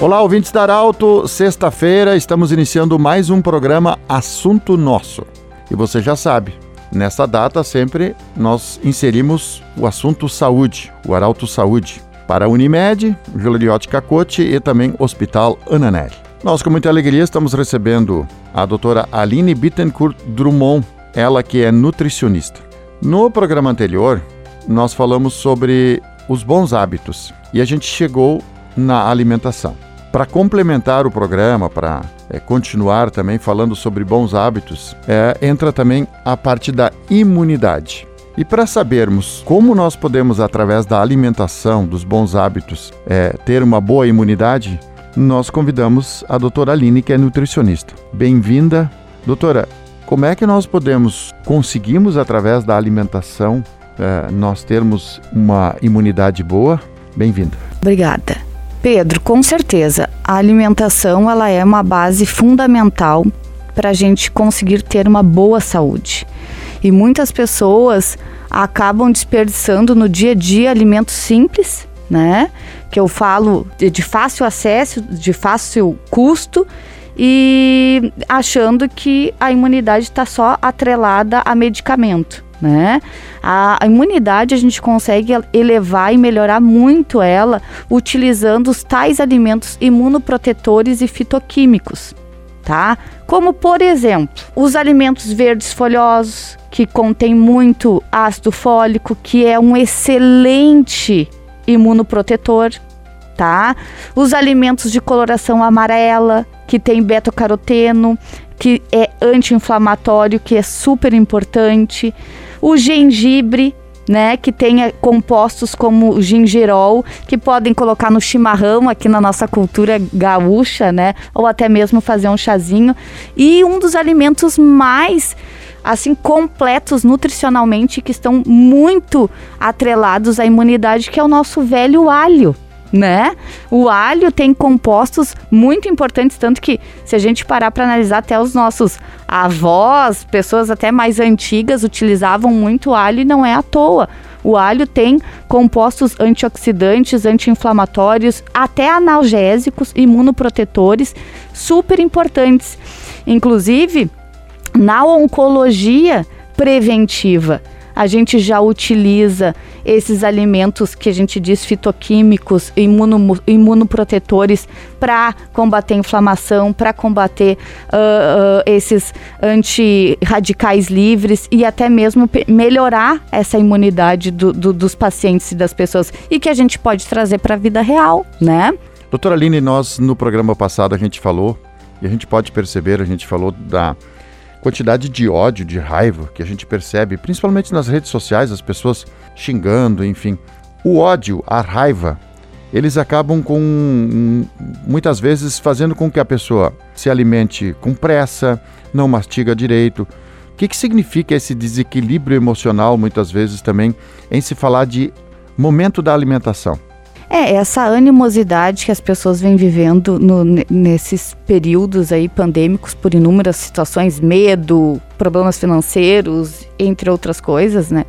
Olá, ouvintes da Arauto. Sexta-feira estamos iniciando mais um programa Assunto Nosso. E você já sabe, nessa data sempre nós inserimos o assunto saúde, o Arauto Saúde, para a Unimed, Juliote Cacote e também Hospital Ananelli. Nós, com muita alegria, estamos recebendo a doutora Aline Bittencourt Drummond, ela que é nutricionista. No programa anterior, nós falamos sobre os bons hábitos e a gente chegou na alimentação. Para complementar o programa, para é, continuar também falando sobre bons hábitos, é, entra também a parte da imunidade. E para sabermos como nós podemos, através da alimentação, dos bons hábitos, é, ter uma boa imunidade, nós convidamos a doutora Aline, que é nutricionista. Bem-vinda. Doutora, como é que nós podemos, conseguimos, através da alimentação, é, nós termos uma imunidade boa? Bem-vinda. Obrigada. Pedro, com certeza, a alimentação ela é uma base fundamental para a gente conseguir ter uma boa saúde. E muitas pessoas acabam desperdiçando no dia a dia alimentos simples, né? Que eu falo de fácil acesso, de fácil custo e achando que a imunidade está só atrelada a medicamento né? A, imunidade a gente consegue elevar e melhorar muito ela utilizando os tais alimentos imunoprotetores e fitoquímicos, tá? Como por exemplo, os alimentos verdes folhosos, que contém muito ácido fólico, que é um excelente imunoprotetor, tá? Os alimentos de coloração amarela, que tem beta-caroteno, que é anti-inflamatório, que é super importante o gengibre, né, que tenha compostos como gingerol, que podem colocar no chimarrão aqui na nossa cultura gaúcha, né, ou até mesmo fazer um chazinho. E um dos alimentos mais assim completos nutricionalmente que estão muito atrelados à imunidade, que é o nosso velho alho né? O alho tem compostos muito importantes, tanto que se a gente parar para analisar até os nossos avós, pessoas até mais antigas utilizavam muito alho e não é à toa. O alho tem compostos antioxidantes, anti-inflamatórios, até analgésicos, imunoprotetores, super importantes. Inclusive, na oncologia preventiva, a gente já utiliza esses alimentos que a gente diz fitoquímicos, imuno, imunoprotetores para combater inflamação, para combater uh, uh, esses antirradicais livres e até mesmo melhorar essa imunidade do, do, dos pacientes e das pessoas e que a gente pode trazer para a vida real, né? Doutora Aline, nós no programa passado a gente falou e a gente pode perceber, a gente falou da quantidade de ódio, de raiva que a gente percebe, principalmente nas redes sociais, as pessoas xingando, enfim. O ódio, a raiva, eles acabam com muitas vezes fazendo com que a pessoa se alimente com pressa, não mastiga direito. O que, que significa esse desequilíbrio emocional, muitas vezes também, em se falar de momento da alimentação? É, essa animosidade que as pessoas vêm vivendo no, nesses períodos aí pandêmicos por inúmeras situações, medo, problemas financeiros, entre outras coisas, né?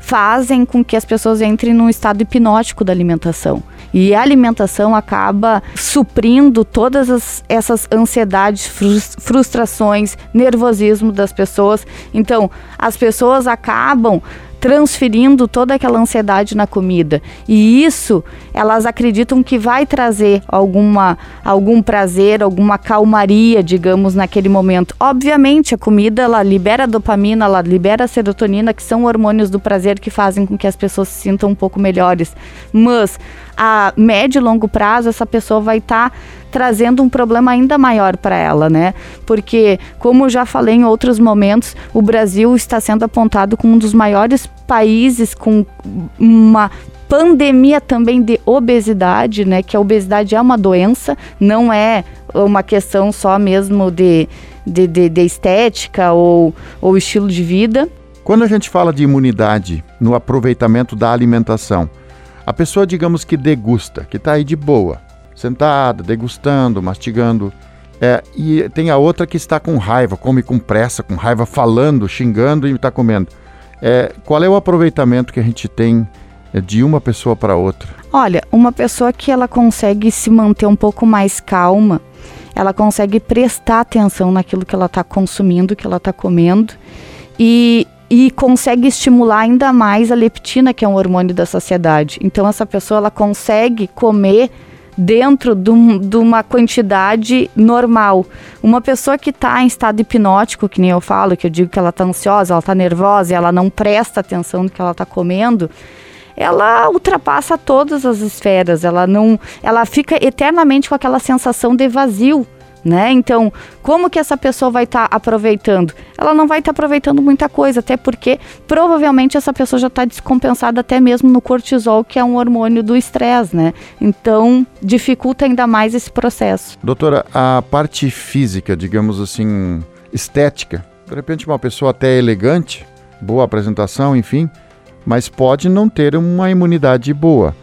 Fazem com que as pessoas entrem num estado hipnótico da alimentação. E a alimentação acaba suprindo todas as, essas ansiedades, frustrações, nervosismo das pessoas. Então, as pessoas acabam transferindo toda aquela ansiedade na comida. E isso elas acreditam que vai trazer alguma, algum prazer, alguma calmaria, digamos, naquele momento. Obviamente, a comida ela libera dopamina, ela libera serotonina, que são hormônios do prazer que fazem com que as pessoas se sintam um pouco melhores. Mas a médio e longo prazo, essa pessoa vai estar tá trazendo um problema ainda maior para ela, né? Porque, como já falei em outros momentos, o Brasil está sendo apontado como um dos maiores países com uma pandemia também de obesidade, né? Que a obesidade é uma doença, não é uma questão só mesmo de, de, de, de estética ou, ou estilo de vida. Quando a gente fala de imunidade no aproveitamento da alimentação, a pessoa, digamos que degusta, que está aí de boa, sentada, degustando, mastigando. É, e tem a outra que está com raiva, come com pressa, com raiva, falando, xingando e está comendo. É, qual é o aproveitamento que a gente tem de uma pessoa para outra? Olha, uma pessoa que ela consegue se manter um pouco mais calma, ela consegue prestar atenção naquilo que ela está consumindo, que ela está comendo e, e consegue estimular ainda mais a leptina, que é um hormônio da saciedade. Então essa pessoa ela consegue comer dentro de, um, de, uma quantidade normal. Uma pessoa que está em estado hipnótico, que nem eu falo, que eu digo que ela está ansiosa, ela está nervosa, ela não presta atenção no que ela está comendo, ela ultrapassa todas as esferas, ela não, ela fica eternamente com aquela sensação de vazio né? Então, como que essa pessoa vai estar tá aproveitando? Ela não vai estar tá aproveitando muita coisa, até porque provavelmente essa pessoa já está descompensada até mesmo no cortisol, que é um hormônio do estresse, né? Então, dificulta ainda mais esse processo. Doutora, a parte física, digamos assim, estética, de repente uma pessoa até elegante, boa apresentação, enfim, mas pode não ter uma imunidade boa.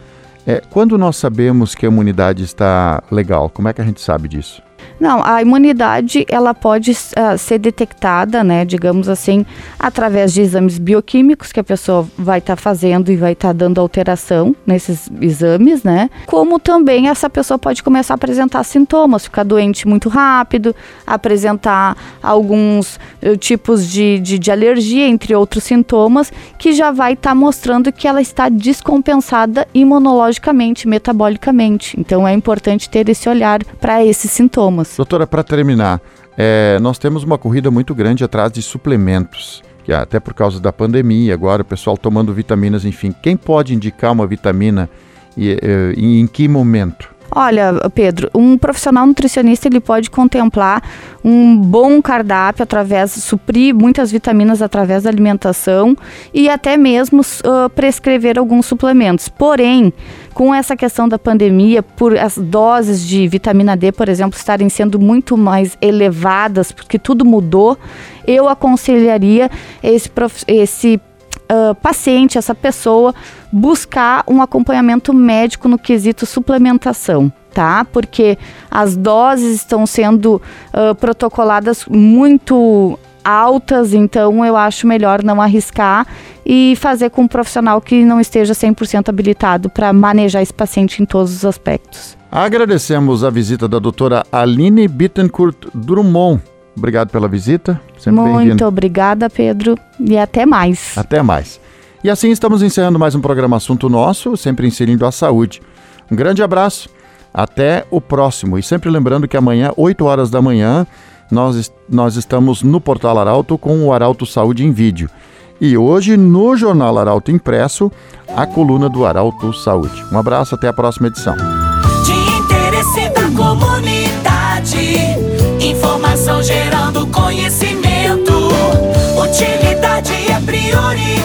É, quando nós sabemos que a imunidade está legal, como é que a gente sabe disso? Não, a imunidade ela pode uh, ser detectada, né, digamos assim, através de exames bioquímicos que a pessoa vai estar tá fazendo e vai estar tá dando alteração nesses exames, né? Como também essa pessoa pode começar a apresentar sintomas, ficar doente muito rápido, apresentar alguns uh, tipos de, de, de, alergia, entre outros sintomas, que já vai estar tá mostrando que ela está descompensada imunologicamente, metabolicamente. Então é importante ter esse olhar para esses sintomas. Doutora, para terminar, é, nós temos uma corrida muito grande atrás de suplementos, que até por causa da pandemia, agora o pessoal tomando vitaminas, enfim. Quem pode indicar uma vitamina e, e em que momento? Olha, Pedro, um profissional nutricionista ele pode contemplar um bom cardápio através suprir muitas vitaminas através da alimentação e até mesmo uh, prescrever alguns suplementos. Porém, com essa questão da pandemia, por as doses de vitamina D, por exemplo, estarem sendo muito mais elevadas, porque tudo mudou, eu aconselharia esse, esse uh, paciente, essa pessoa, buscar um acompanhamento médico no quesito suplementação. Tá? Porque as doses estão sendo uh, protocoladas muito altas, então eu acho melhor não arriscar e fazer com um profissional que não esteja 100% habilitado para manejar esse paciente em todos os aspectos. Agradecemos a visita da doutora Aline Bittencourt Drummond Obrigado pela visita. Sempre Muito obrigada, Pedro. E até mais. Até mais. E assim estamos encerrando mais um programa Assunto Nosso, sempre inserindo a saúde. Um grande abraço. Até o próximo. E sempre lembrando que amanhã, 8 horas da manhã, nós, nós estamos no Portal Arauto com o Arauto Saúde em Vídeo. E hoje, no Jornal Arauto Impresso, a coluna do Arauto Saúde. Um abraço, até a próxima edição. Informação gerando conhecimento. Utilidade é prioridade.